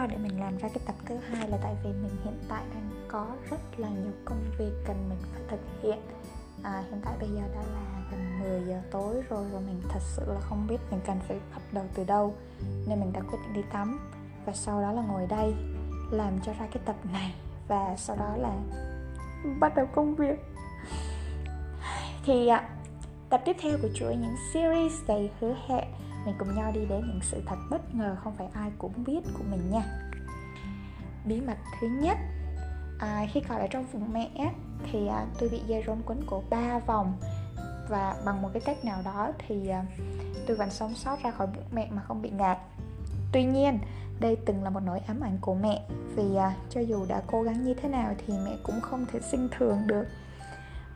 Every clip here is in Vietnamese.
do để mình làm ra cái tập thứ hai là tại vì mình hiện tại đang có rất là nhiều công việc cần mình phải thực hiện. À, hiện tại bây giờ đã là gần 10 giờ tối rồi và mình thật sự là không biết mình cần phải bắt đầu từ đâu nên mình đã quyết định đi tắm và sau đó là ngồi đây làm cho ra cái tập này và sau đó là bắt đầu công việc. Thì à, tập tiếp theo của chuỗi những series đầy hứa hẹn mình cùng nhau đi đến những sự thật bất ngờ không phải ai cũng biết của mình nha. Bí mật thứ nhất à, khi còn ở trong vùng mẹ thì à, tôi bị dây rốn quấn cổ ba vòng. Và bằng một cái cách nào đó thì à, tôi vẫn sống sót ra khỏi bụng mẹ mà không bị ngạt. Tuy nhiên đây từng là một nỗi ám ảnh của mẹ vì à, cho dù đã cố gắng như thế nào thì mẹ cũng không thể sinh thường được.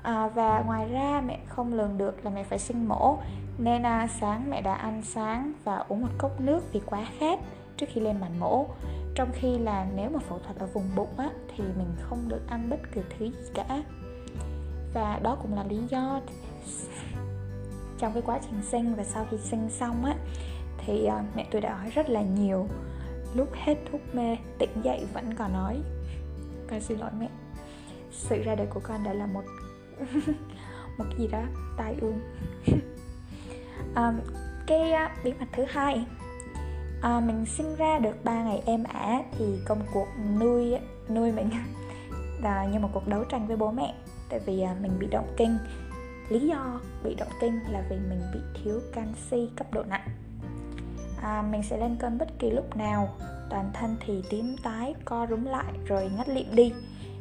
À, và ngoài ra mẹ không lường được là mẹ phải sinh mổ nên à, sáng mẹ đã ăn sáng và uống một cốc nước vì quá khát trước khi lên bàn mổ. Trong khi là nếu mà phẫu thuật ở vùng bụng á, thì mình không được ăn bất cứ thứ gì cả. Và đó cũng là lý do trong cái quá trình sinh và sau khi sinh xong á thì ờ, mẹ tôi đã hỏi rất là nhiều. Lúc hết thuốc mê tỉnh dậy vẫn còn nói. Con xin lỗi mẹ. Sự ra đời của con đã là một một gì đó tai ương. um, cái uh, bí mật thứ hai. À, mình sinh ra được 3 ngày êm ả thì công cuộc nuôi nuôi mình là như một cuộc đấu tranh với bố mẹ. Tại vì à, mình bị động kinh. Lý do bị động kinh là vì mình bị thiếu canxi cấp độ nặng. À, mình sẽ lên cơn bất kỳ lúc nào toàn thân thì tím tái co rúm lại rồi ngất lịm đi.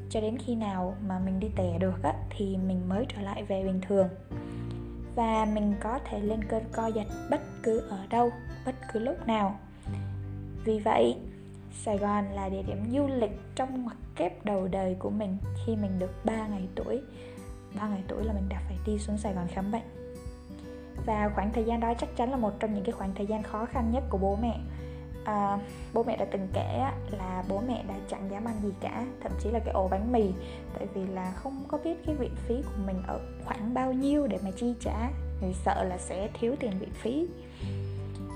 Cho đến khi nào mà mình đi tè được á, thì mình mới trở lại về bình thường và mình có thể lên cơn co giật bất cứ ở đâu, bất cứ lúc nào. Vì vậy, Sài Gòn là địa điểm du lịch trong ngoặc kép đầu đời của mình khi mình được 3 ngày tuổi. 3 ngày tuổi là mình đã phải đi xuống Sài Gòn khám bệnh. Và khoảng thời gian đó chắc chắn là một trong những cái khoảng thời gian khó khăn nhất của bố mẹ à, bố mẹ đã từng kể là bố mẹ đã chẳng dám ăn gì cả thậm chí là cái ổ bánh mì. Tại vì là không có biết cái viện phí của mình ở khoảng bao nhiêu để mà chi trả vì sợ là sẽ thiếu tiền viện phí.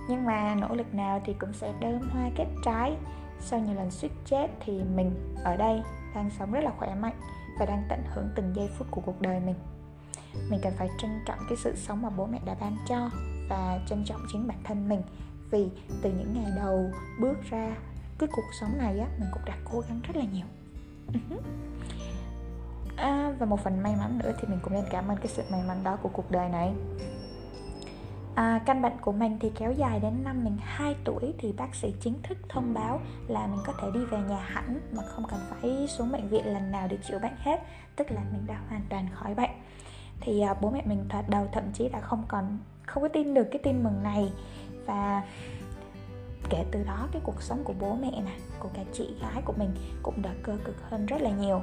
Nhưng mà nỗ lực nào thì cũng sẽ đơm hoa kết trái. Sau nhiều lần suýt chết thì mình ở đây đang sống rất là khỏe mạnh và đang tận hưởng từng giây phút của cuộc đời mình. Mình cần phải trân trọng cái sự sống mà bố mẹ đã ban cho và trân trọng chính bản thân mình vì từ những ngày đầu bước ra cái cuộc sống này á mình cũng đã cố gắng rất là nhiều. Uh-huh. À, và một phần may mắn nữa thì mình cũng nên cảm ơn cái sự may mắn đó của cuộc đời này. À, căn bệnh của mình thì kéo dài đến năm mình 2 tuổi thì bác sĩ chính thức thông báo là mình có thể đi về nhà hẳn mà không cần phải xuống bệnh viện lần nào để chữa bệnh hết, tức là mình đã hoàn toàn khỏi bệnh. Thì à, bố mẹ mình thoạt đầu thậm chí đã không còn không có tin được cái tin mừng này và kể từ đó cái cuộc sống của bố mẹ nè, của cả chị gái của mình cũng đã cơ cực hơn rất là nhiều.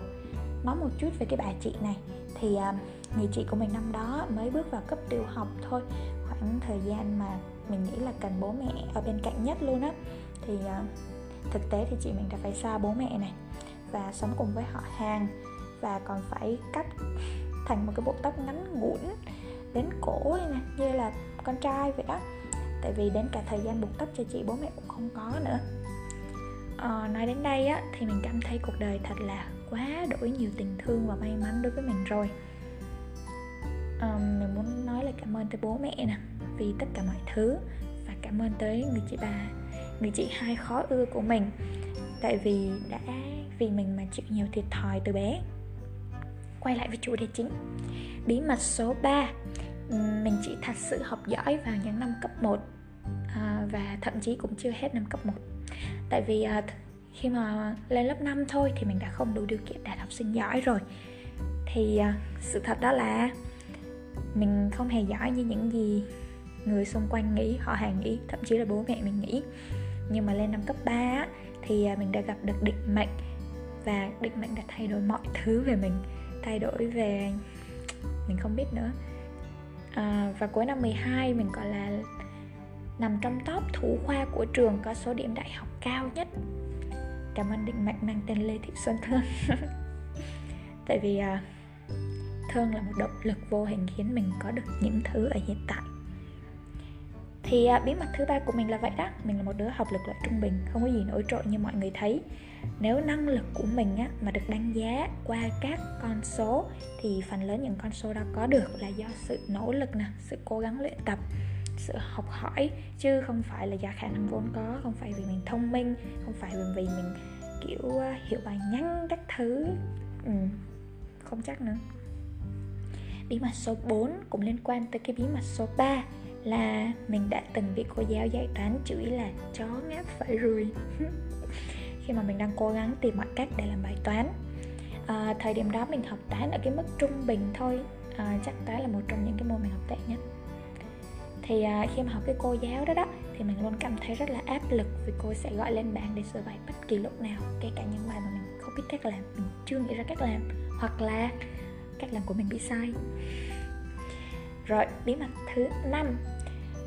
Nói một chút về cái bà chị này thì à, người chị của mình năm đó mới bước vào cấp tiểu học thôi. Khoảng thời gian mà mình nghĩ là cần bố mẹ ở bên cạnh nhất luôn á. Thì à, thực tế thì chị mình đã phải xa bố mẹ này và sống cùng với họ hàng và còn phải cắt thành một cái bộ tóc ngắn ngủn đến cổ này nè như là con trai vậy đó tại vì đến cả thời gian buộc tóc cho chị bố mẹ cũng không có nữa. À, nói đến đây á thì mình cảm thấy cuộc đời thật là quá đổi nhiều tình thương và may mắn đối với mình rồi. À, mình muốn nói là cảm ơn tới bố mẹ nè vì tất cả mọi thứ và cảm ơn tới người chị bà người chị hai khó ưa của mình. Tại vì đã vì mình mà chịu nhiều thiệt thòi từ bé. Quay lại với chủ đề chính bí mật số 3 mình chỉ thật sự học giỏi vào những năm cấp 1 à, và thậm chí cũng chưa hết năm cấp 1 tại vì à, khi mà lên lớp 5 thôi thì mình đã không đủ điều kiện đạt học sinh giỏi rồi. Thì à, sự thật đó là mình không hề giỏi như những gì người xung quanh nghĩ họ hàng nghĩ thậm chí là bố mẹ mình nghĩ. Nhưng mà lên năm cấp 3 thì à, mình đã gặp được định mệnh và định mệnh đã thay đổi mọi thứ về mình thay đổi về mình không biết nữa. À, và cuối năm 12 mình gọi là nằm trong top thủ khoa của trường có số điểm đại học cao nhất. Cảm ơn định mệnh mang tên lê thị xuân thương. Tại vì à, thương là một động lực vô hình khiến mình có được những thứ ở hiện tại. Thì à, bí mật thứ ba của mình là vậy đó. Mình là một đứa học lực loại trung bình không có gì nổi trội như mọi người thấy. Nếu năng lực của mình á, mà được đánh giá qua các con số thì phần lớn những con số đó có được là do sự nỗ lực nè sự cố gắng luyện tập sự học hỏi chứ không phải là do khả năng vốn có không phải vì mình thông minh không phải vì mình kiểu à, hiểu bài nhanh các thứ. Ừ, không chắc nữa. Bí mật số 4 cũng liên quan tới cái bí mật số 3 là mình đã từng bị cô giáo dạy toán chửi là chó ngáp phải rùi khi mà mình đang cố gắng tìm mọi cách để làm bài toán. À, thời điểm đó mình học toán ở cái mức trung bình thôi. À, chắc toán là một trong những cái môn mình học tệ nhất thì uh, khi mà học cái cô giáo đó đó thì mình luôn cảm thấy rất là áp lực vì cô sẽ gọi lên bảng để sửa bài bất kỳ lúc nào kể cả những bài mà mình không biết cách làm mình chưa nghĩ ra cách làm hoặc là cách làm của mình bị sai. Rồi bí mật thứ năm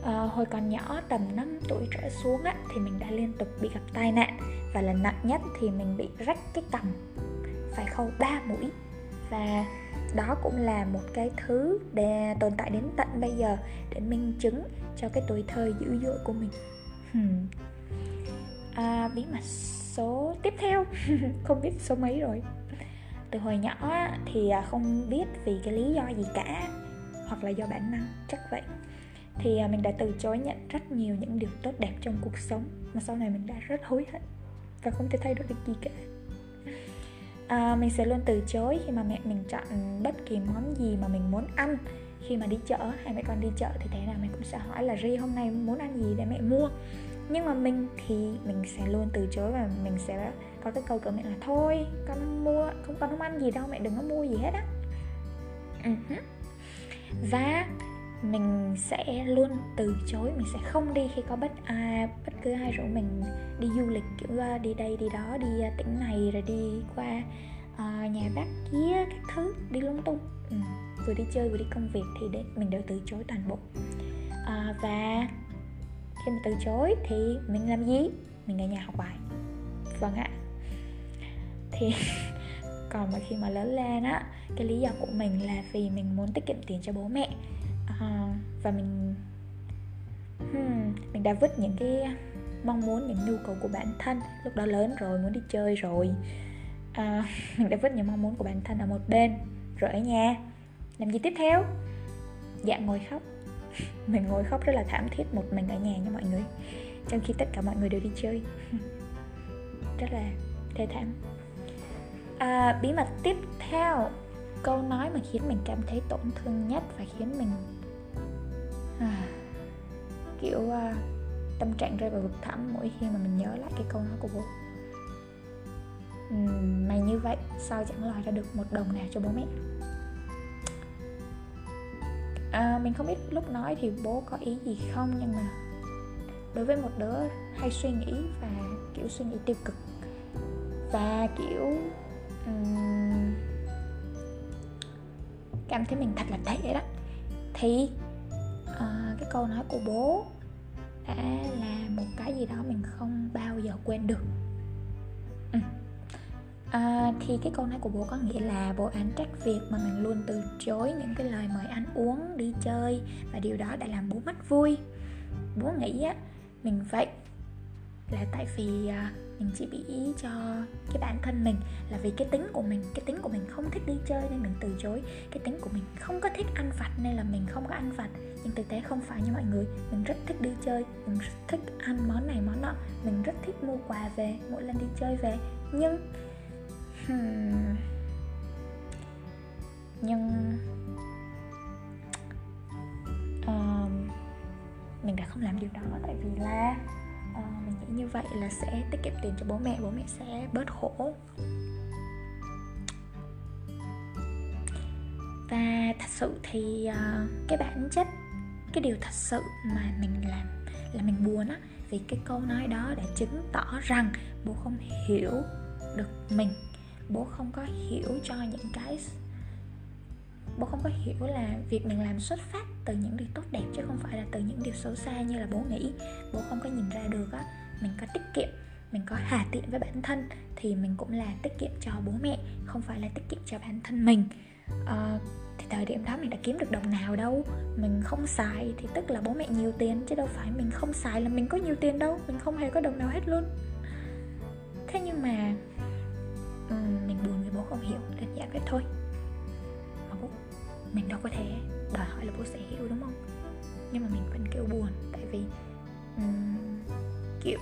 à, hồi còn nhỏ tầm 5 tuổi trở xuống á, thì mình đã liên tục bị gặp tai nạn và lần nặng nhất thì mình bị rách cái cằm phải khâu 3 mũi và đó cũng là một cái thứ để tồn tại đến tận bây giờ để minh chứng cho cái tuổi thơ dữ dội của mình. Hmm. à, bí mật số tiếp theo. Không biết số mấy rồi. Từ hồi nhỏ thì à, không biết vì cái lý do gì cả hoặc là do bản năng chắc vậy. Thì à, mình đã từ chối nhận rất nhiều những điều tốt đẹp trong cuộc sống mà sau này mình đã rất hối hận và không thể thay đổi được gì cả à, mình sẽ luôn từ chối khi mà mẹ mình chọn bất kỳ món gì mà mình muốn ăn. Khi mà đi chợ hai mẹ con đi chợ thì thế nào mình cũng sẽ hỏi là ri hôm nay muốn ăn gì để mẹ mua? Nhưng mà mình thì mình sẽ luôn từ chối và mình sẽ có cái câu cửa miệng là thôi con mua không con không ăn gì đâu mẹ đừng có mua gì hết á. Uh-huh. và mình sẽ luôn từ chối mình sẽ không đi khi có bất ai bất cứ ai rủ mình đi du lịch kiểu à, đi đây đi đó đi à, tỉnh này rồi đi qua uh, nhà bác kia các thứ đi lung tung. Ừ. vừa đi chơi vừa đi công việc thì để mình đều từ chối toàn bộ. Uh, và khi mà từ chối thì mình làm gì? Mình ở nhà học bài. Vâng ạ. Thì còn mà khi mà lớn lên á cái lý do của mình là vì mình muốn tiết kiệm tiền cho bố mẹ à, và mình hmm, mình đã vứt những cái mong muốn những nhu cầu của bản thân. Lúc đó lớn rồi muốn đi chơi rồi. À, mình đã vứt những mong muốn của bản thân ở một bên. Rồi ở nhà. Làm gì tiếp theo? Dạ ngồi khóc. Mình ngồi khóc rất là thảm thiết một mình ở nhà nha mọi người. Trong khi tất cả mọi người đều đi chơi. Rất là thê thảm. À, bí mật tiếp theo. Câu nói mà khiến mình cảm thấy tổn thương nhất và khiến mình à, kiểu uh, tâm trạng rơi vào vực thẳm mỗi khi mà mình nhớ lại cái câu nói của bố. Uhm, mày như vậy sao chẳng lòi ra được một đồng nào cho bố mẹ? À, mình không biết lúc nói thì bố có ý gì không nhưng mà đối với một đứa hay suy nghĩ và kiểu suy nghĩ tiêu cực và kiểu um, cảm thấy mình thật là tệ đó thì câu nói của bố đã là một cái gì đó mình không bao giờ quên được ừ. à, thì cái câu nói của bố có nghĩa là bố anh trách việc mà mình luôn từ chối những cái lời mời anh uống đi chơi và điều đó đã làm bố mất vui bố nghĩ á mình vậy là tại vì à, mình chỉ bị ý cho cái bản thân mình là vì cái tính của mình cái tính của mình không thích đi chơi nên mình từ chối. Cái tính của mình không có thích ăn vặt nên là mình không có ăn vặt. Nhưng thực tế không phải như mọi người mình rất thích đi chơi mình rất thích ăn món này món nọ. Mình rất thích mua quà về mỗi lần đi chơi về. Nhưng hmm, nhưng uh, mình đã không làm điều đó tại vì là à, mình nghĩ như vậy là sẽ tiết kiệm tiền cho bố mẹ bố mẹ sẽ bớt khổ. Và thật sự thì uh, cái bản chất cái điều thật sự mà mình làm là mình buồn á vì cái câu nói đó đã chứng tỏ rằng bố không hiểu được mình. Bố không có hiểu cho những cái bố không có hiểu là việc mình làm xuất phát từ những điều tốt đẹp chứ không phải là từ những điều xấu xa như là bố nghĩ. Bố không có nhìn ra được á mình có tiết kiệm mình có hà tiện với bản thân thì mình cũng là tiết kiệm cho bố mẹ không phải là tiết kiệm cho bản thân mình. À, thì thời điểm đó mình đã kiếm được đồng nào đâu. Mình không xài thì tức là bố mẹ nhiều tiền chứ đâu phải mình không xài là mình có nhiều tiền đâu mình không hề có đồng nào hết luôn. Thế nhưng mà mình buồn vì bố không hiểu đơn giản vậy thôi mình đâu có thể đòi hỏi là bố sẽ hiểu đúng không? Nhưng mà mình vẫn kiểu buồn tại vì um, kiểu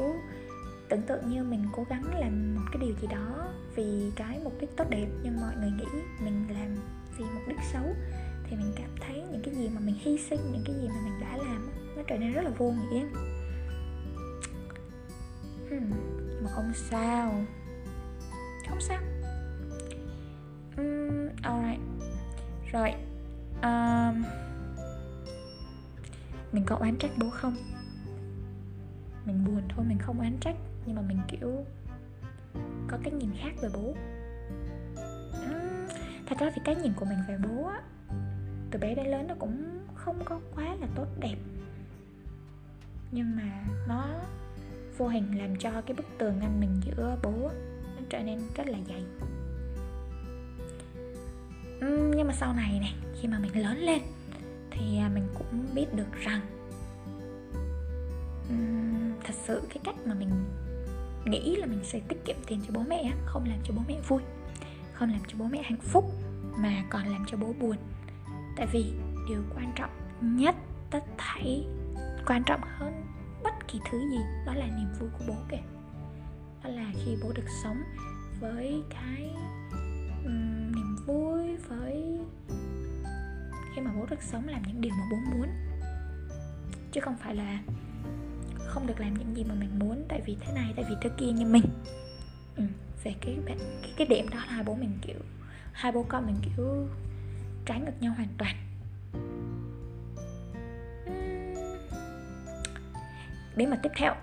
tưởng tượng như mình cố gắng làm một cái điều gì đó vì cái mục đích tốt đẹp nhưng mọi người nghĩ mình làm vì mục đích xấu thì mình cảm thấy những cái gì mà mình hy sinh những cái gì mà mình đã làm nó trở nên rất là vô nghĩa. Hmm, mà không sao. Không sao. Um, alright. Rồi um, mình có oán trách bố không? Mình buồn thôi mình không oán trách nhưng mà mình kiểu có cái nhìn khác về bố. Uhm, thật ra thì cái nhìn của mình về bố á từ bé đến lớn nó cũng không có quá là tốt đẹp. Nhưng mà nó vô hình làm cho cái bức tường ngăn mình giữa bố nó trở nên rất là dày. Uhm, nhưng mà sau này này khi mà mình lớn lên thì à, mình cũng biết được rằng thật sự cái cách mà mình nghĩ là mình sẽ tiết kiệm tiền cho bố mẹ không làm cho bố mẹ vui không làm cho bố mẹ hạnh phúc mà còn làm cho bố buồn. Tại vì điều quan trọng nhất tất thảy quan trọng hơn bất kỳ thứ gì đó là niềm vui của bố kìa. Đó là khi bố được sống với cái um, niềm vui với khi mà bố được sống làm những điều mà bố muốn. Chứ không phải là không được làm những gì mà mình muốn tại vì thế này tại vì thế kia như mình. Ừ, về cái, cái cái điểm đó là hai bố mình kiểu hai bố con mình kiểu trái ngược nhau hoàn toàn. Bí mật tiếp theo.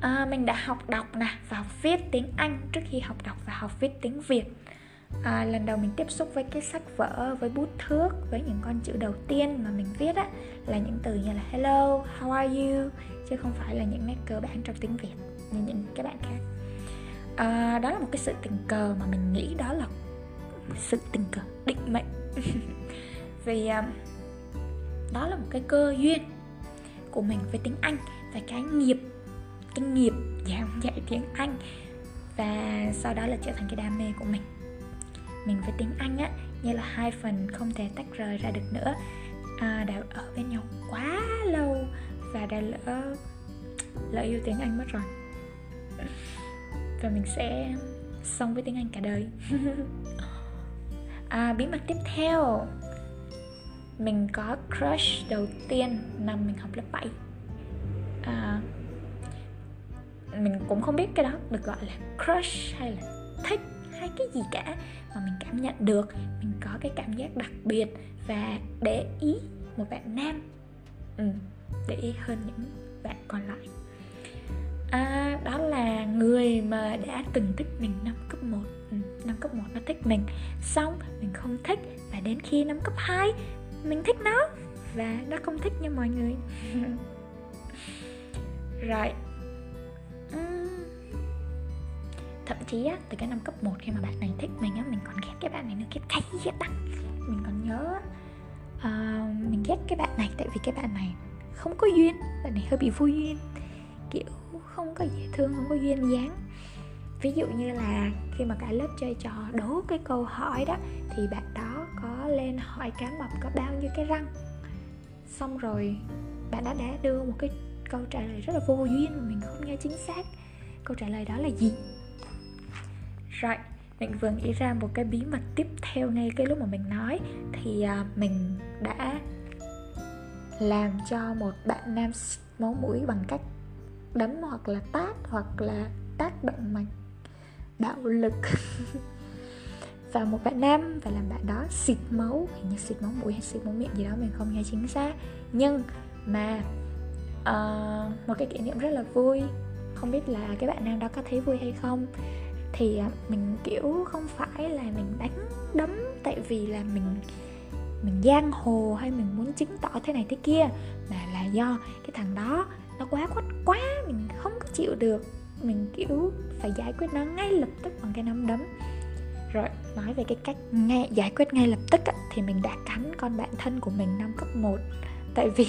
À, mình đã học đọc nè và học viết tiếng anh trước khi học đọc và học viết tiếng việt à, lần đầu mình tiếp xúc với cái sách vở với bút thước với những con chữ đầu tiên mà mình viết á là những từ như là hello how are you? chứ không phải là những nét cơ bản trong tiếng việt như những các bạn khác. À, đó là một cái sự tình cờ mà mình nghĩ đó là sự tình cờ định mệnh. Vì à, đó là một cái cơ duyên của mình với tiếng anh và cái nghiệp cái nghiệp giảng dạy tiếng anh và sau đó là trở thành cái đam mê của mình mình với tiếng anh á như là hai phần không thể tách rời ra được nữa. À, đã ở bên nhau quá lâu và đã lỡ lỡ yêu tiếng anh mất rồi. Và mình sẽ sống với tiếng anh cả đời. À, bí mật tiếp theo. Mình có crush đầu tiên năm mình học lớp 7 à, mình cũng không biết cái đó được gọi là crush hay là thích hay cái gì cả mà mình cảm nhận được mình có cái cảm giác đặc biệt và để ý một bạn nam. Ừ, để ý hơn những bạn còn lại. À, đó là người mà đã từng thích mình năm cấp 1 ừ, năm cấp 1 nó thích mình. Xong mình không thích và đến khi năm cấp 2 mình thích nó và nó không thích như mọi người. Rồi thậm chí á, từ cái năm cấp 1 khi mà bạn này thích mình á mình còn ghét cái bạn này nữa ghét cay ghét đắng mình còn nhớ uh, mình ghét cái bạn này tại vì cái bạn này không có duyên bạn này hơi bị vô duyên kiểu không có dễ thương không có duyên dáng. Ví dụ như là khi mà cả lớp chơi trò đố cái câu hỏi đó thì bạn đó có lên hỏi cá mập có bao nhiêu cái răng. Xong rồi bạn đã đã đưa một cái câu trả lời rất là vô duyên mà mình không nhớ chính xác. Câu trả lời đó là gì? Rồi mình vừa nghĩ ra một cái bí mật tiếp theo ngay cái lúc mà mình nói. Thì à, mình đã làm cho một bạn nam máu mũi bằng cách đấm hoặc là tát hoặc là tác động mạnh bạo lực. Và một bạn nam và làm bạn đó xịt máu hình như xịt máu mũi hay xịt máu miệng gì đó mình không nhớ chính xác. Nhưng mà uh, một cái kỷ niệm rất là vui. Không biết là cái bạn nam đó có thấy vui hay không? Thì à, mình kiểu không phải là mình đánh đấm tại vì là mình mình giang hồ hay mình muốn chứng tỏ thế này thế kia mà là do cái thằng đó nó quá quách quá mình không có chịu được. Mình kiểu phải giải quyết nó ngay lập tức bằng cái nắm đấm. Rồi nói về cái cách nghe giải quyết ngay lập tức á, thì mình đã cắn con bạn thân của mình năm cấp 1 tại vì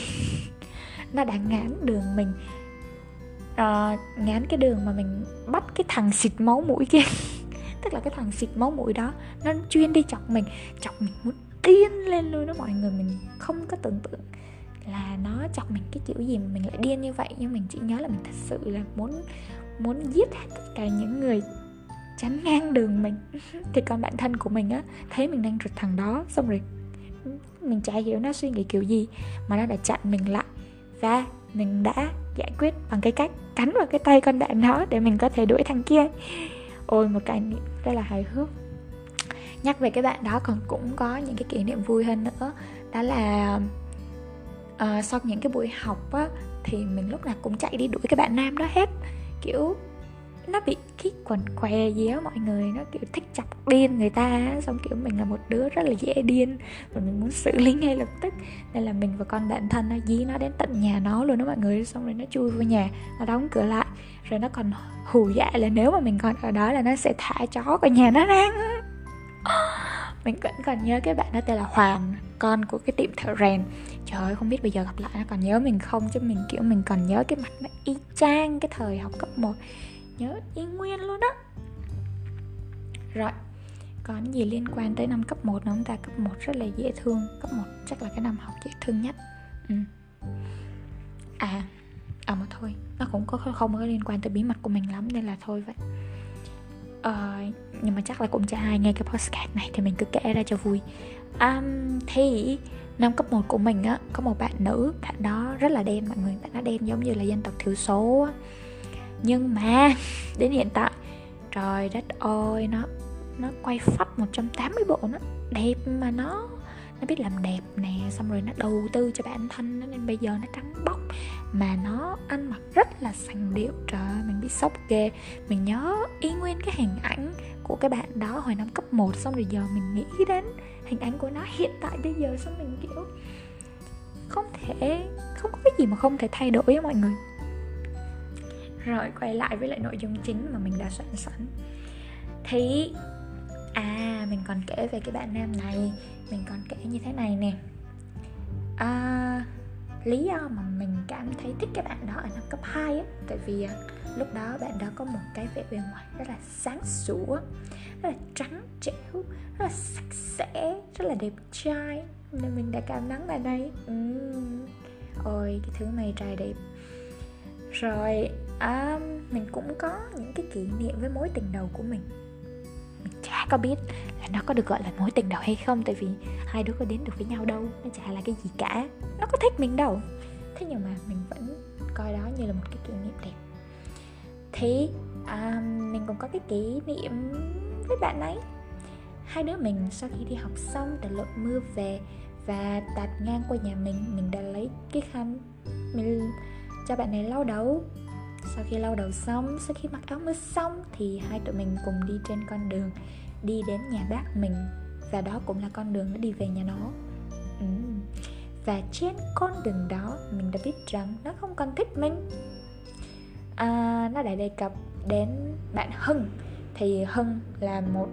nó đã ngán đường mình uh, ngán cái đường mà mình bắt cái thằng xịt máu mũi kia. Tức là cái thằng xịt máu mũi đó nó chuyên đi chọc mình chọc mình muốn điên lên luôn đó mọi người mình không có tưởng tượng là nó chọc mình cái kiểu gì mà mình lại điên như vậy. Nhưng mình chỉ nhớ là mình thật sự là muốn muốn giết hết tất cả những người chắn ngang đường mình. Thì còn bạn thân của mình á thấy mình đang rượt thằng đó xong rồi mình chả hiểu nó suy nghĩ kiểu gì mà nó đã chặn mình lại. Và mình đã giải quyết bằng cái cách cắn vào cái tay con bạn đó để mình có thể đuổi thằng kia. Ôi một cái rất là hài hước. Nhắc về cái bạn đó còn cũng có những cái kỷ niệm vui hơn nữa. Đó là uh, sau những cái buổi học á thì mình lúc nào cũng chạy đi đuổi cái bạn nam đó hết. Kiểu nó bị cái quần què gì á, mọi người, nó kiểu thích chọc điên người ta xong kiểu mình là một đứa rất là dễ điên và mình muốn xử lý ngay lập tức. Nên là mình và con bạn thân nó dí nó đến tận nhà nó luôn đó mọi người, xong rồi nó chui vô nhà, nó đóng cửa lại, rồi nó còn hù dại là nếu mà mình còn ở đó là nó sẽ thả chó vào nhà nó ra mình vẫn còn nhớ cái bạn đó tên là Hoàng, con của cái tiệm thợ rèn. Trời ơi, không biết bây giờ gặp lại nó còn nhớ mình không, chứ mình, kiểu, mình còn nhớ cái mặt nó y chang cái thời học cấp 1 nhớ y nguyên luôn đó. Rồi còn gì liên quan tới năm cấp 1 nữa không ta? Cấp 1 rất là dễ thương cấp 1 chắc là cái năm học dễ thương nhất. Ừ. à à mà thôi nó cũng có không có liên quan tới bí mật của mình lắm nên là thôi vậy. Ờ, nhưng mà chắc là cũng chả ai nghe cái podcast này thì mình cứ kể ra cho vui. Um, thì năm cấp 1 của mình á có một bạn nữ bạn đó rất là đen mọi người bạn đó đen giống như là dân tộc thiểu số á nhưng mà, đến hiện tại, trời đất ơi, nó nó quay phắt 180 bộ, nó đẹp mà nó nó biết làm đẹp nè, xong rồi nó đầu tư cho bản thân, nó nên bây giờ nó trắng bóc. Mà nó ăn mặc rất là sành điệu, trời ơi mình bị sốc ghê. Mình nhớ y nguyên cái hình ảnh của cái bạn đó hồi năm cấp 1 xong rồi giờ mình nghĩ đến hình ảnh của nó hiện tại bây giờ, xong mình kiểu không thể, không có cái gì mà không thể thay đổi á mọi người rồi quay lại với lại nội dung chính mà mình đã soạn sẵn. Thì à mình còn kể về cái bạn nam này. Mình còn kể như thế này nè. À, lý do mà mình cảm thấy thích cái bạn đó ở năm cấp 2 á tại vì à, lúc đó bạn đó có một cái vẻ bề ngoài rất là sáng sủa rất là trắng trẻo rất là sạch sẽ rất là đẹp trai. Nên mình đã cảm nắng bạn này Ừ, ôi cái thứ mày trai đẹp rồi à, mình cũng có những cái kỷ niệm với mối tình đầu của mình. Mình chả có biết là nó có được gọi là mối tình đầu hay không tại vì hai đứa có đến được với nhau đâu nó chả là cái gì cả. Nó có thích mình đâu. Thế nhưng mà mình vẫn coi đó như là một cái kỷ niệm đẹp. Thì à, mình cũng có cái kỷ niệm với bạn ấy. Hai đứa mình sau khi đi học xong từ lội mưa về và tạt ngang qua nhà mình mình đã lấy cái khăn mình cho bạn này lau đầu. Sau khi lau đầu xong sau khi mặc áo mưa xong thì hai tụi mình cùng đi trên con đường đi đến nhà bác mình. Và đó cũng là con đường nó đi về nhà nó. Ừ. và trên con đường đó mình đã biết rằng nó không còn thích mình. À, nó đã đề cập đến bạn hưng. Thì hưng là một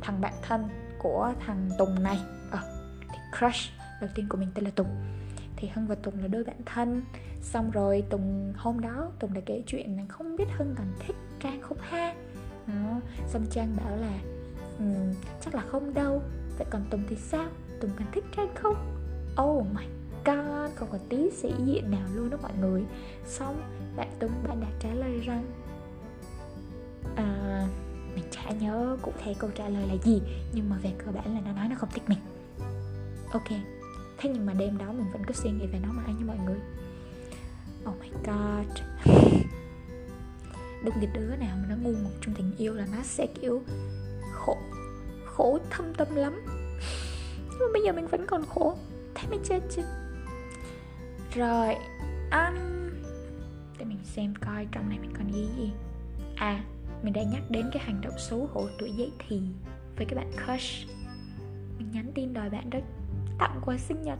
thằng bạn thân của thằng tùng này. À, thì crush đầu tiên của mình tên là tùng thì hưng và tùng là đôi bạn thân. Xong rồi tùng hôm đó tùng đã kể chuyện là không biết hưng còn thích trang không ha đó. xong trang bảo là um, chắc là không đâu. Vậy còn tùng thì sao? Tùng còn thích trang không? Oh my god không có tí sĩ diện nào luôn đó mọi người. Xong bạn tùng bạn đã trả lời rằng à, mình chả nhớ cụ thể câu trả lời là gì nhưng mà về cơ bản là nó nói nó không thích mình. Ok thế nhưng mà đêm đó mình vẫn cứ suy nghĩ về nó mãi nha mọi người. Oh my god. Đúng cái đứa nào mà nó ngu một trong tình yêu là nó sẽ kiểu khổ khổ thâm tâm lắm. Nhưng mà bây giờ mình vẫn còn khổ. Thế mới chết chứ. Rồi um, để mình xem coi trong này mình còn ghi gì. À mình đã nhắc đến cái hành động xấu hổ tuổi dậy thì với cái bạn crush mình nhắn tin đòi bạn đó tặng quà sinh nhật.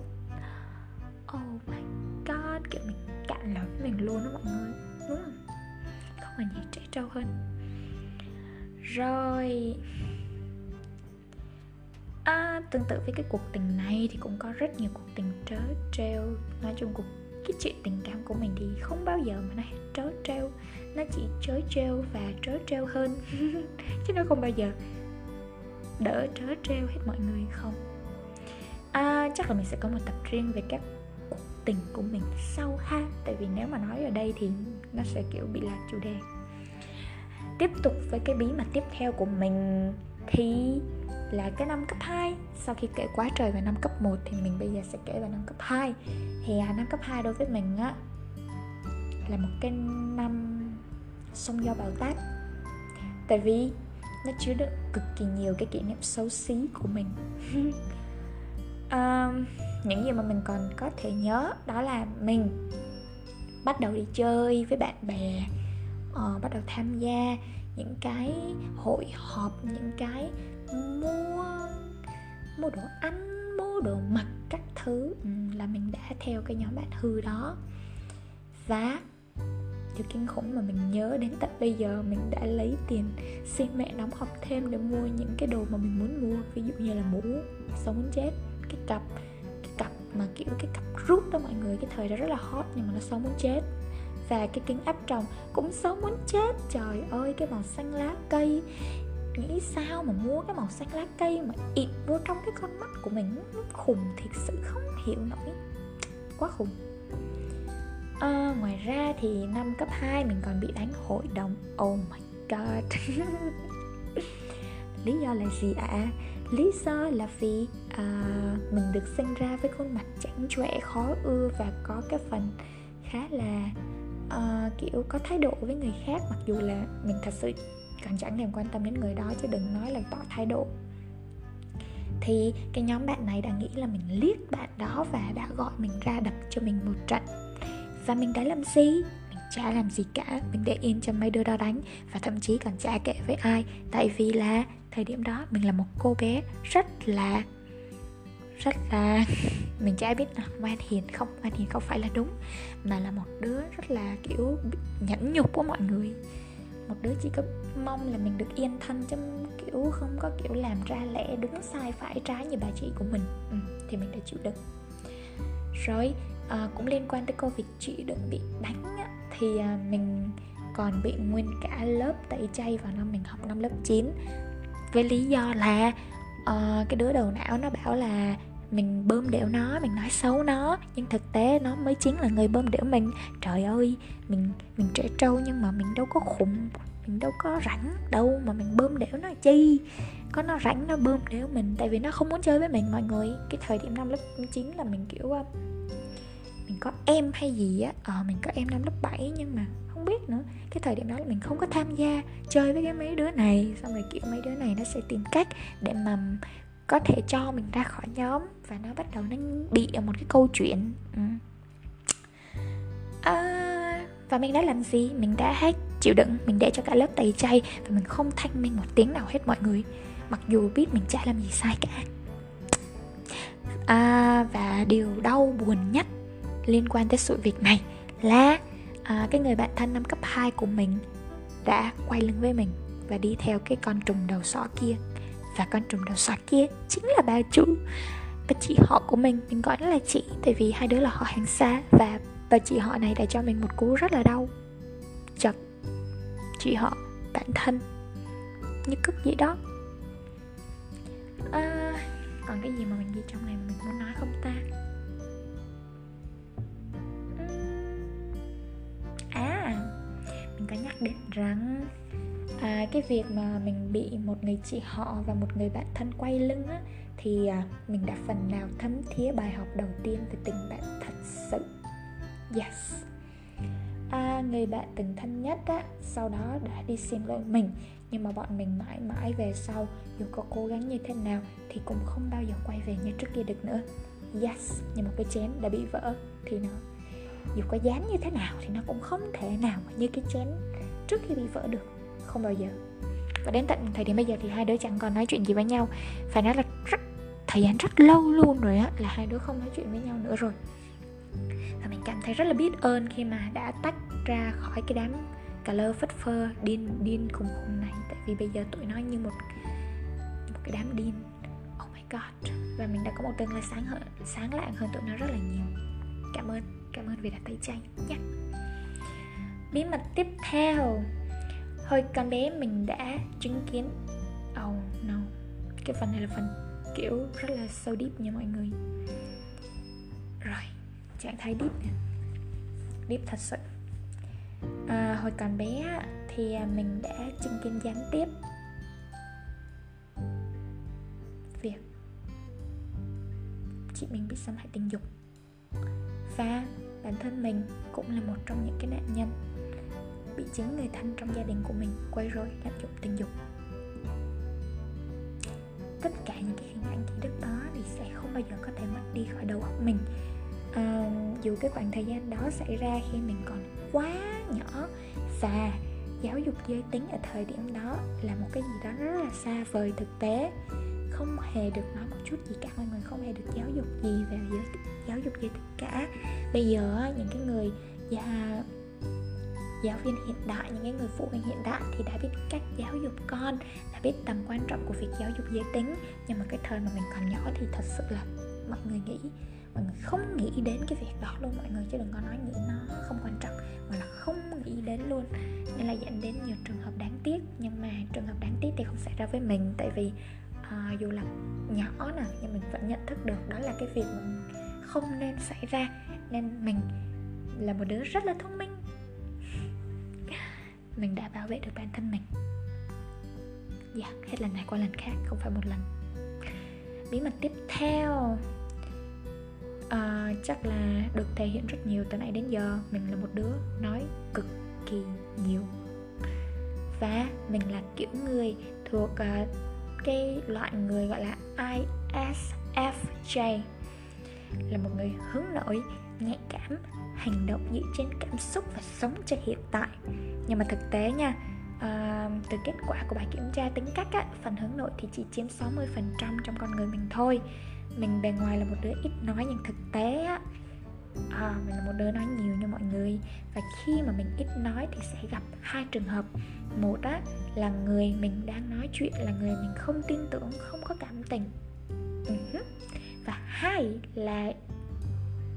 Oh my god kiểu mình cạn lời với mình luôn đó mọi người. Đúng không? Không còn gì trẻ trâu hơn. Rồi. À, tương tự với cái cuộc tình này thì cũng có rất nhiều cuộc tình trớ trêu. Nói chung cuộc cái chuyện tình cảm của mình thì không bao giờ mà nó trớ trêu. Nó chỉ trớ trêu và trớ trêu hơn. Chứ nó không bao giờ đỡ trớ trêu hết mọi người không à, chắc là mình sẽ có một tập riêng về các cuộc tình của mình sau ha. Tại vì nếu mà nói ở đây thì nó sẽ kiểu bị lạc chủ đề. Tiếp tục với cái bí mật tiếp theo của mình thì là cái năm cấp 2 Sau khi kể quá trời về năm cấp 1 thì mình bây giờ sẽ kể về năm cấp 2 Thì à, năm cấp 2 đối với mình á là một cái năm sông do bão táp. Tại vì nó chứa đựng cực kỳ nhiều cái kỷ niệm xấu xí của mình. um, Những gì mà mình còn có thể nhớ đó là mình bắt đầu đi chơi với bạn bè uh, bắt đầu tham gia những cái hội họp những cái mua mua đồ ăn mua đồ mặc các thứ ừ, là mình đã theo cái nhóm bạn hư đó. Và điều kinh khủng mà mình nhớ đến tận bây giờ mình đã lấy tiền xin mẹ đóng học thêm để mua những cái đồ mà mình muốn mua ví dụ như là mũ sống muốn chết cái cặp cái cặp mà kiểu cái cặp rút đó mọi người. Cái thời đó rất là hot nhưng mà nó xấu muốn chết. Và cái kính áp tròng cũng xấu muốn chết. Trời ơi cái màu xanh lá cây. Nghĩ sao mà mua cái màu xanh lá cây mà ịt vô trong cái con mắt của mình? Nó khùng thiệt sự không hiểu nổi. Quá khùng. À, ngoài ra thì năm cấp 2 mình còn bị đánh hội đồng. Oh my god. Lý do là gì ạ? à? Lý do là vì à, mình được sinh ra với khuôn mặt chảnh chọe khó ưa và có cái phần khá là à, kiểu có thái độ với người khác mặc dù là mình thật sự còn chẳng thèm quan tâm đến người đó chứ đừng nói là tỏ thái độ. Thì cái nhóm bạn này đã nghĩ là mình liếc bạn đó và đã gọi mình ra đập cho mình một trận. Và mình đã làm gì? Mình chả làm gì cả. Mình để yên cho mấy đứa đó đánh và thậm chí còn chả kể với ai. Tại vì là thời điểm đó mình là một cô bé rất là rất là mình chả biết là ngoan hiền không ngoan hiền không phải là đúng mà là một đứa rất là kiểu nhẫn nhục của mọi người. Một đứa chỉ có mong là mình được yên thân chứ kiểu không có kiểu làm ra lẽ đúng sai phải trái như bà chị của mình. Ừ, thì mình đã chịu đựng. Rồi à, cũng liên quan tới câu việc chị đừng bị đánh á, thì à, mình còn bị nguyên cả lớp tẩy chay vào năm mình học năm lớp 9 với lý do là uh, cái đứa đầu não nó bảo là mình bơm đẻo nó mình nói xấu nó. Nhưng thực tế nó mới chính là người bơm đẻo mình. Trời ơi mình mình trẻ trâu nhưng mà mình đâu có khủng mình đâu có rảnh đâu mà mình bơm đẻo nó chi. Có nó rảnh nó bơm đẻo mình tại vì nó không muốn chơi với mình mọi người. Cái thời điểm năm lớp 9 là mình kiểu ờ, mình có em hay gì á ờ mình có em năm lớp 7 nhưng mà không biết nữa. Cái thời điểm đó là mình không có tham gia chơi với cái mấy đứa này xong rồi kiểu mấy đứa này nó sẽ tìm cách để mà có thể cho mình ra khỏi nhóm và nó bắt đầu nó bị ở một cái câu chuyện ừ. à, và mình đã làm gì? Mình đã hết chịu đựng mình để cho cả lớp tẩy chay và mình không thanh minh một tiếng nào hết mọi người. Mặc dù biết mình chả làm gì sai cả. À, và điều đau buồn nhất liên quan tới sự việc này là à, cái người bạn thân năm cấp 2 của mình đã quay lưng với mình và đi theo cái con trùng đầu sỏ kia. Và con trùng đầu sỏ kia chính là bà chủ bà chị họ của mình mình gọi nó là chị tại vì hai đứa là họ hàng xa và bà chị họ này đã cho mình một cú rất là đau chật chị họ bản thân như cất gì đó. À, còn cái gì mà mình ghi trong này mà mình muốn nói? Mình có nhắc đến rằng à, cái việc mà mình bị một người chị họ và một người bạn thân quay lưng á thì à, mình đã phần nào thấm thía bài học đầu tiên về tình bạn thật sự. Yes. À, người bạn từng thân nhất á sau đó đã đi xin lỗi mình nhưng mà bọn mình mãi mãi về sau dù có cố gắng như thế nào thì cũng không bao giờ quay về như trước kia được nữa. Yes như một cái chén đã bị vỡ thì nó dù có dán như thế nào thì nó cũng không thể nào như cái chén trước khi bị vỡ được, không bao giờ. Và đến tận thời điểm bây giờ thì hai đứa chẳng còn nói chuyện gì với nhau. Phải nói là rất, thời gian rất lâu luôn rồi á, là hai đứa không nói chuyện với nhau nữa rồi. Và mình cảm thấy rất là biết ơn khi mà đã tách ra khỏi cái đám cà lơ phất phơ, điên điên khùng khùng này. Tại vì bây giờ tụi nó như một một cái đám điên. Oh my god. Và mình đã có một tương lai sáng hơn, sáng lạng hơn tụi nó rất là nhiều. Cảm ơn cảm ơn vì đã tẩy chay nhé. Bí mật tiếp theo. Hồi con bé mình đã chứng kiến. Oh no. Cái phần này là phần kiểu rất là sâu deep nha mọi người. Rồi trạng thái deep nè. Deep thật sự. À, hồi còn bé thì à, mình đã chứng kiến gián tiếp. Việc. Chị mình bị xâm hại tình dục. Và bản thân mình cũng là một trong những cái nạn nhân bị chính người thân trong gia đình của mình quay rối lạm dụng tình dục. Tất cả những cái hình ảnh ký đức đó thì sẽ không bao giờ có thể mất đi khỏi đầu óc mình. À, dù cái khoảng thời gian đó xảy ra khi mình còn quá nhỏ và giáo dục giới tính ở thời điểm đó là một cái gì đó rất là xa vời thực tế không hề được nói một chút gì cả mọi người không hề được giáo dục gì về giới giáo dục giới tính cả. Bây giờ những cái người già giáo viên hiện đại những cái người phụ huynh hiện đại thì đã biết cách giáo dục con đã biết tầm quan trọng của việc giáo dục giới tính. Nhưng mà cái thời mà mình còn nhỏ thì thật sự là mọi người nghĩ mọi người không nghĩ đến cái việc đó luôn. Mọi người chứ đừng có nói nghĩ nó không quan trọng mà là không nghĩ đến luôn. Nên là dẫn đến nhiều trường hợp đáng tiếc nhưng mà trường hợp đáng tiếc thì không xảy ra với mình. Tại vì uh, dù là nhỏ nè nhưng mình vẫn nhận thức được đó là cái việc mình không nên xảy ra. Nên mình là một đứa rất là thông minh. Mình đã bảo vệ được bản thân mình. Dạ yeah, hết lần này qua lần khác không phải một lần. Bí mật tiếp theo. À, chắc là được thể hiện rất nhiều từ nãy đến giờ. Mình là một đứa nói cực kỳ nhiều. Và mình là kiểu người thuộc uh, cái loại người gọi là ISFJ là một người hướng nội nhạy cảm hành động dựa trên cảm xúc và sống cho hiện tại. Nhưng mà thực tế nha à, từ kết quả của bài kiểm tra tính cách á, phần hướng nội thì chỉ chiếm 60% trong con người mình thôi. Mình bề ngoài là một đứa ít nói nhưng thực tế á à, mình là một đứa nói nhiều như mọi người. Và khi mà mình ít nói thì sẽ gặp hai trường hợp. Một á là người mình đang nói chuyện là người mình không tin tưởng không có cảm tình. Uh-huh và hai là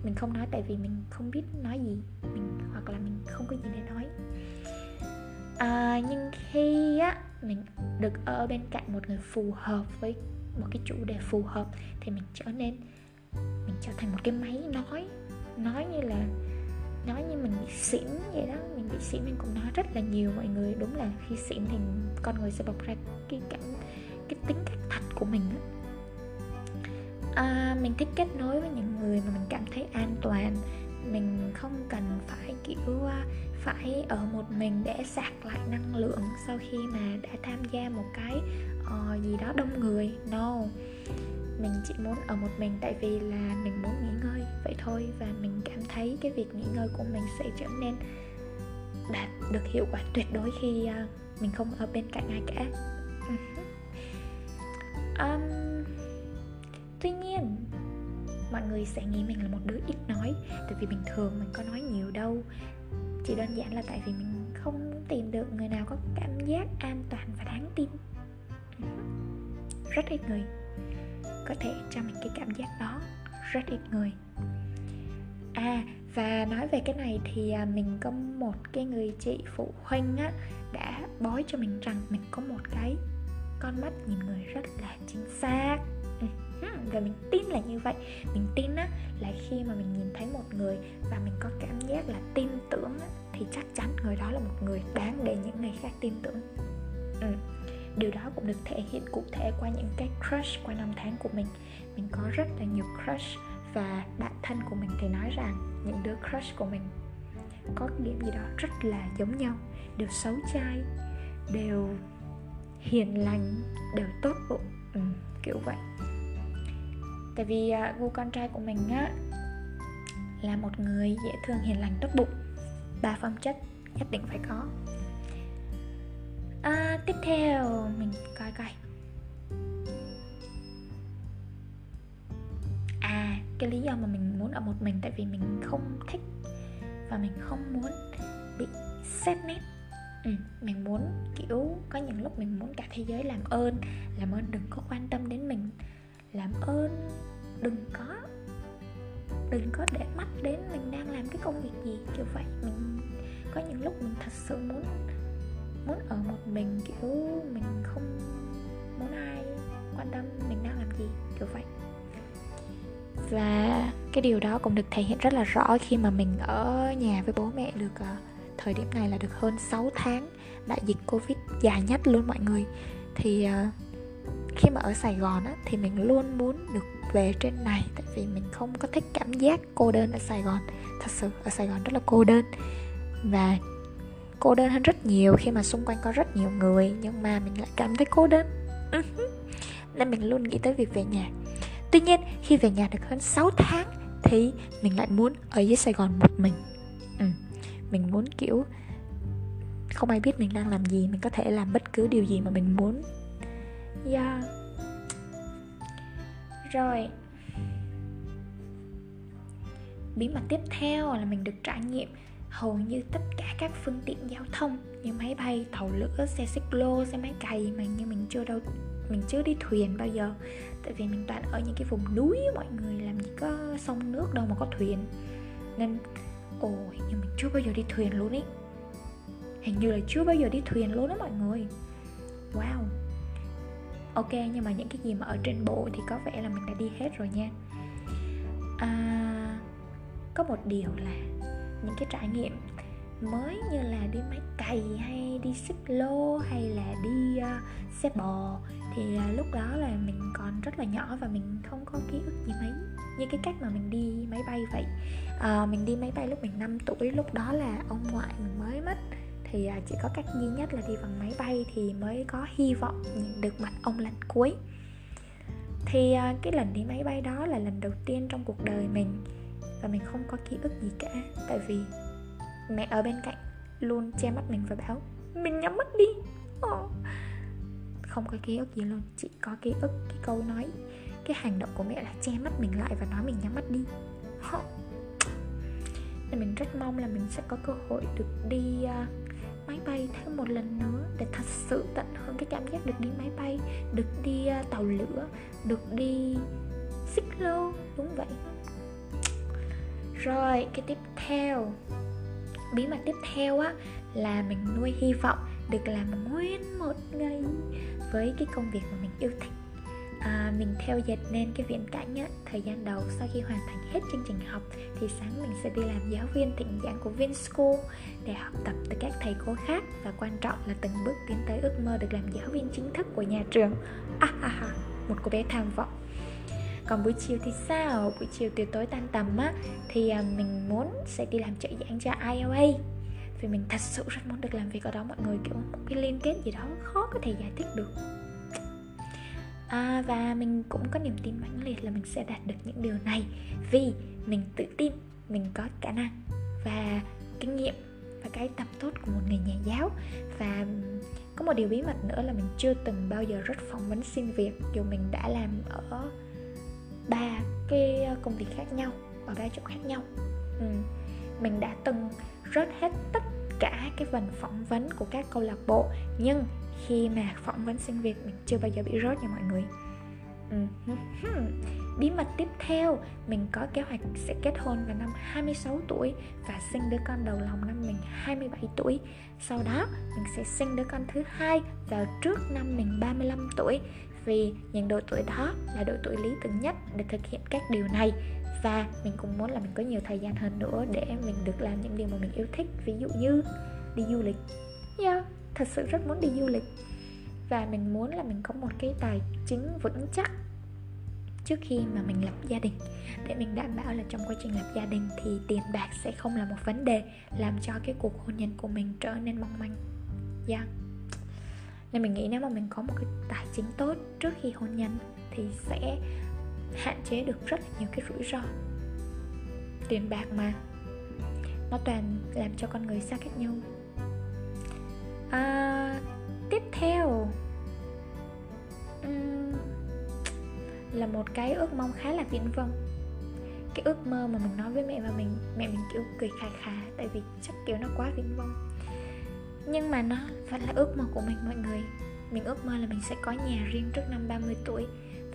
mình không nói tại vì mình không biết nói gì. Mình hoặc là mình không có gì để nói. À, nhưng khi á mình được ở bên cạnh một người phù hợp với một cái chủ đề phù hợp thì mình trở nên mình trở thành một cái máy nói. Nói như là nói như mình bị xỉn vậy đó. Mình bị xỉn mình cũng nói rất là nhiều mọi người. Đúng là khi xỉn thì con người sẽ bộc ra cái cảm cái tính cách thật của mình đó. À, mình thích kết nối với những người mà mình cảm thấy an toàn. Mình không cần phải kiểu à, phải ở một mình để sạc lại năng lượng sau khi mà đã tham gia một cái uh, gì đó đông người. No. Mình chỉ muốn ở một mình tại vì là mình muốn nghỉ ngơi vậy thôi và mình cảm thấy cái việc nghỉ ngơi của mình sẽ trở nên đạt được hiệu quả tuyệt đối khi uh, mình không ở bên cạnh ai cả. Um, tuy nhiên, mọi người sẽ nghĩ mình là một đứa ít nói, tại vì bình thường mình có nói nhiều đâu. Chỉ đơn giản là tại vì mình không tìm được người nào có cảm giác an toàn và đáng tin. Rất ít người có thể cho mình cái cảm giác đó. Rất ít người. À và nói về cái này thì à, mình có một cái người chị phụ huynh á, đã bói cho mình rằng mình có một cái con mắt nhìn người rất là chính xác và mình tin là như vậy. Mình tin á là khi mà mình nhìn thấy một người và mình có cảm giác là tin tưởng á, thì chắc chắn người đó là một người đáng để những người khác tin tưởng. Ừ điều đó cũng được thể hiện cụ thể qua những cái crush qua năm tháng của mình. Mình có rất là nhiều crush và bạn thân của mình thì nói rằng những đứa crush của mình có điểm gì đó rất là giống nhau đều xấu trai đều hiền lành đều tốt bụng. Ừ, kiểu vậy tại vì à, gu con trai của mình á là một người dễ thương hiền lành tốt bụng. Ba phẩm chất nhất định phải có. À, tiếp theo mình coi coi. À cái lý do mà mình muốn ở một mình tại vì mình không thích và mình không muốn bị xét nét. Ừ, mình muốn kiểu có những lúc mình muốn cả thế giới làm ơn làm ơn đừng có quan tâm đến mình làm ơn đừng có đừng có để mắt đến mình đang làm cái công việc gì kiểu vậy. Mình có những lúc mình thật sự muốn muốn ở một mình kiểu mình không muốn ai quan tâm mình đang làm gì kiểu vậy. Và cái điều đó cũng được thể hiện rất là rõ khi mà mình ở nhà với bố mẹ được ờ, thời điểm này là được hơn 6 tháng đại dịch covid dài nhất luôn mọi người. Thì uh, khi mà ở Sài Gòn á, thì mình luôn muốn được về trên này tại vì mình không có thích cảm giác cô đơn ở Sài Gòn. Thật sự ở Sài Gòn rất là cô đơn. Và cô đơn hơn rất nhiều khi mà xung quanh có rất nhiều người nhưng mà mình lại cảm thấy cô đơn. Nên mình luôn nghĩ tới việc về nhà. Tuy nhiên khi về nhà được hơn 6 tháng thì mình lại muốn ở dưới Sài Gòn một mình. Ừ. mình muốn kiểu không ai biết mình đang làm gì mình có thể làm bất cứ điều gì mà mình muốn yeah rồi. Bí mật tiếp theo là mình được trải nghiệm hầu như tất cả các phương tiện giao thông như máy bay, tàu lửa, xe xích lô, xe máy cày mà như mình chưa đâu mình chưa đi thuyền bao giờ. Tại vì mình toàn ở những cái vùng núi mọi người làm gì có sông nước đâu mà có thuyền. Nên ồ hình như mình chưa bao giờ đi thuyền luôn ý hình như là chưa bao giờ đi thuyền luôn đó mọi người. Wow ok nhưng mà những cái gì mà ở trên bộ thì có vẻ là mình đã đi hết rồi nha. À, có một điều là những cái trải nghiệm mới như là đi máy cày hay đi xích lô hay là đi uh, xe bò thì uh, lúc đó là mình còn rất là nhỏ và mình không có ký ức gì mấy như cái cách mà mình đi máy bay vậy. Uh, mình đi máy bay lúc mình 5 tuổi lúc đó là ông ngoại mình mới mất thì à, chỉ có cách duy nhất là đi bằng máy bay thì mới có hy vọng nhìn được mặt ông lần cuối. Thì à, cái lần đi máy bay đó là lần đầu tiên trong cuộc đời mình và mình không có ký ức gì cả, tại vì mẹ ở bên cạnh luôn che mắt mình và bảo, mình nhắm mắt đi. Oh. không có ký ức gì luôn, chỉ có ký ức cái câu nói, cái hành động của mẹ là che mắt mình lại và nói mình nhắm mắt đi. Ờ. Nên mình rất mong là mình sẽ có cơ hội được đi à, máy bay thêm một lần nữa để thật sự tận hưởng cái cảm giác được đi máy bay, được đi à, tàu lửa, được đi xích lô, đúng vậy. Rồi, cái tiếp theo. Bí mật tiếp theo á, là mình nuôi hy vọng được làm nguyên một ngày với cái công việc mà mình yêu thích à, mình theo dịch nên cái viễn cảnh á, thời gian đầu sau khi hoàn thành hết chương trình học thì sáng mình sẽ đi làm giáo viên thịnh giảng của Vinschool để học tập từ các thầy cô khác và quan trọng là từng bước tiến tới ước mơ được làm giáo viên chính thức của nhà trường. À, à, à, một cô bé tham vọng. Còn buổi chiều thì sao? Buổi chiều từ tối tan tầm á thì à, mình muốn sẽ đi làm trợ giảng cho IOA vì mình thật sự rất muốn được làm việc ở đó mọi người kiểu một cái liên kết gì đó khó có thể giải thích được à, và mình cũng có niềm tin mãnh liệt là mình sẽ đạt được những điều này vì mình tự tin mình có khả năng và kinh nghiệm và cái tâm tốt của một người nhà giáo và có một điều bí mật nữa là mình chưa từng bao giờ rất phỏng vấn xin việc dù mình đã làm ở ba cái công việc khác nhau ở ba chỗ khác nhau ừ. mình đã từng rớt hết tất cả cái phần phỏng vấn của các câu lạc bộ nhưng khi mà phỏng vấn xin việc mình chưa bao giờ bị rớt nha mọi người. Bí mật tiếp theo, mình có kế hoạch sẽ kết hôn vào năm 26 tuổi và sinh đứa con đầu lòng năm mình 27 tuổi. Sau đó, mình sẽ sinh đứa con thứ hai vào trước năm mình 35 tuổi vì những độ tuổi đó là độ tuổi lý tưởng nhất để thực hiện các điều này. Và mình cũng muốn là mình có nhiều thời gian hơn nữa để mình được làm những điều mà mình yêu thích ví dụ như đi du lịch. Yeah thật sự rất muốn đi du lịch. Và mình muốn là mình có một cái tài chính vững chắc trước khi mà mình lập gia đình. Để mình đảm bảo là trong quá trình lập gia đình thì tiền bạc sẽ không là một vấn đề, làm cho cái cuộc hôn nhân của mình trở nên mong manh. Yeah. nên mình nghĩ nếu mà mình có một cái tài chính tốt trước khi hôn nhân thì sẽ hạn chế được rất là nhiều cái rủi ro. Tiền bạc mà. Nó toàn làm cho con người xa cách nhau à, tiếp theo. Um, là một cái ước mong khá là viễn vông. Cái ước mơ mà mình nói với mẹ và mình mẹ mình kiểu cười khà khà tại vì chắc kiểu nó quá viễn vông. Nhưng mà nó vẫn là ước mơ của mình mọi người. Mình ước mơ là mình sẽ có nhà riêng trước năm 30 tuổi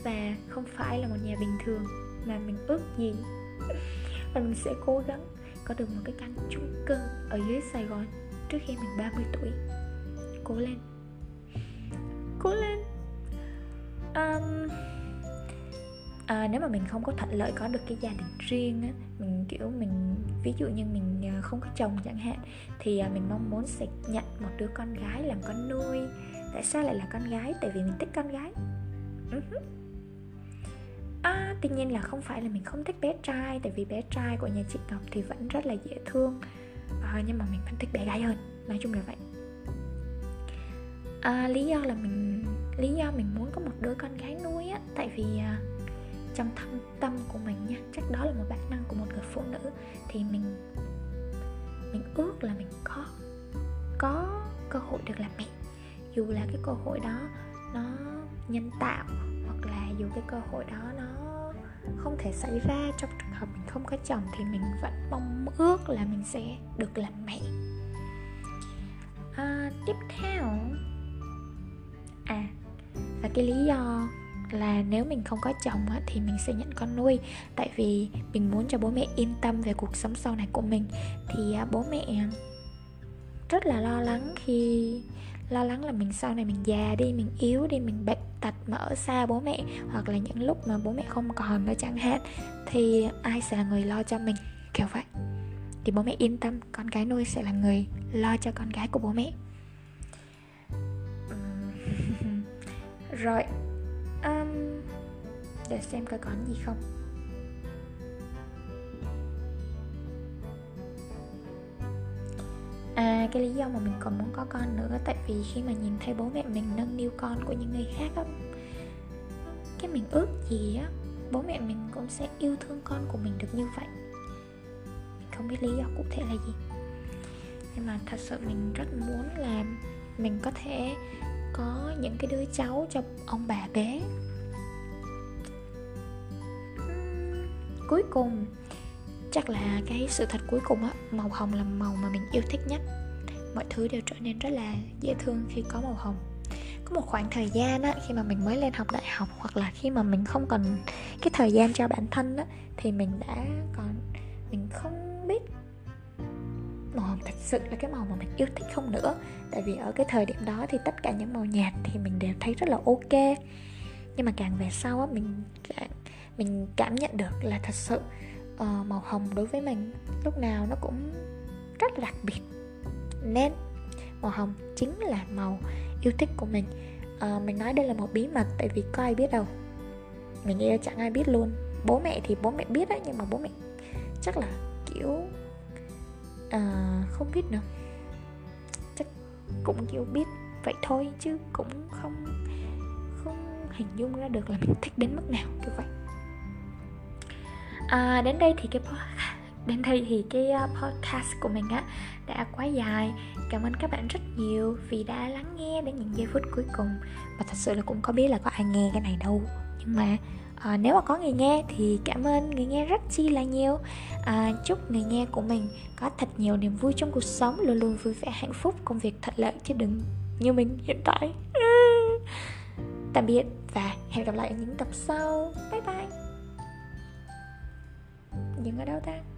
và không phải là một nhà bình thường mà mình ước gì và mình sẽ cố gắng có được một cái căn chung cư ở dưới Sài Gòn trước khi mình 30 tuổi cố lên. Cố lên. Um, à, nếu mà mình không có thuận lợi có được cái gia đình riêng á mình kiểu mình ví dụ như mình à, không có chồng chẳng hạn thì à, mình mong muốn sẽ nhận một đứa con gái làm con nuôi. Tại sao lại là con gái? Tại vì mình thích con gái. Uh-huh. à, tuy nhiên là không phải là mình không thích bé trai tại vì bé trai của nhà chị ngọc thì vẫn rất là dễ thương. À, nhưng mà mình vẫn thích bé gái hơn. Nói chung là vậy à, lý do là mình lý do mình muốn có một đứa con gái nuôi á tại vì à, trong thâm tâm của mình nha chắc đó là một bản năng của một người phụ nữ thì mình mình ước là mình có có cơ hội được làm mẹ. Dù là cái cơ hội đó nó nhân tạo hoặc là dù cái cơ hội đó nó không thể xảy ra trong trường hợp mình không có chồng thì mình vẫn mong ước là mình sẽ được làm mẹ. À, tiếp theo à và cái lý do là nếu mình không có chồng á, thì mình sẽ nhận con nuôi. Tại vì mình muốn cho bố mẹ yên tâm về cuộc sống sau này của mình. Thì à, bố mẹ rất là lo lắng khi lo lắng là mình sau này mình già đi mình yếu đi mình bệnh tật mà ở xa bố mẹ hoặc là những lúc mà bố mẹ không còn nữa chẳng hạn thì ai sẽ là người lo cho mình? Kiểu vậy. Thì bố mẹ yên tâm con cái nuôi sẽ là người lo cho con gái của bố mẹ. Rồi um, để xem coi còn gì không. À cái lý do mà mình còn muốn có con nữa Tại vì khi mà nhìn thấy bố mẹ mình nâng niu con của những người khác á Cái mình ước gì á Bố mẹ mình cũng sẽ yêu thương con của mình được như vậy. Mình không biết lý do cụ thể là gì. Nhưng mà thật sự mình rất muốn là Mình có thể có những cái đứa cháu cho ông bà bé. Uhm, cuối cùng, chắc là cái sự thật cuối cùng á, màu hồng là màu mà mình yêu thích nhất. Mọi thứ đều trở nên rất là dễ thương khi có màu hồng. Có một khoảng thời gian á, khi mà mình mới lên học đại học hoặc là khi mà mình không còn cái thời gian cho bản thân á, thì mình đã còn, mình không biết màu hồng thật sự là cái màu mà mình yêu thích không nữa. Tại vì ở cái thời điểm đó thì tất cả những màu nhạt thì mình đều thấy rất là ok. Nhưng mà càng về sau á mình mình cảm nhận được là thật sự uh, màu hồng đối với mình lúc nào nó cũng rất là đặc biệt. Nên màu hồng chính là màu yêu thích của mình. Uh, mình nói đây là một bí mật tại vì có ai biết đâu. Mình nghĩ là chẳng ai biết luôn. Bố mẹ thì bố mẹ biết đấy nhưng mà bố mẹ chắc là kiểu à, không biết nữa. Chắc cũng kiểu biết vậy thôi chứ cũng không không hình dung ra được là mình thích đến mức nào kiểu vậy. À, đến đây thì cái đến đây thì cái à, podcast của mình á đã quá dài. Cảm ơn các bạn rất nhiều vì đã lắng nghe đến những giây phút cuối cùng. Và thật sự là cũng có biết là có ai nghe cái này đâu. Nhưng mà à, nếu mà có người nghe thì cảm ơn người nghe rất chi là nhiều. À, chúc người nghe của mình có thật nhiều niềm vui trong cuộc sống luôn luôn vui vẻ hạnh phúc công việc thuận lợi chứ đừng như mình hiện tại. Tạm biệt và hẹn gặp lại ở những tập sau. Bye bye. Dừng ở đâu ta?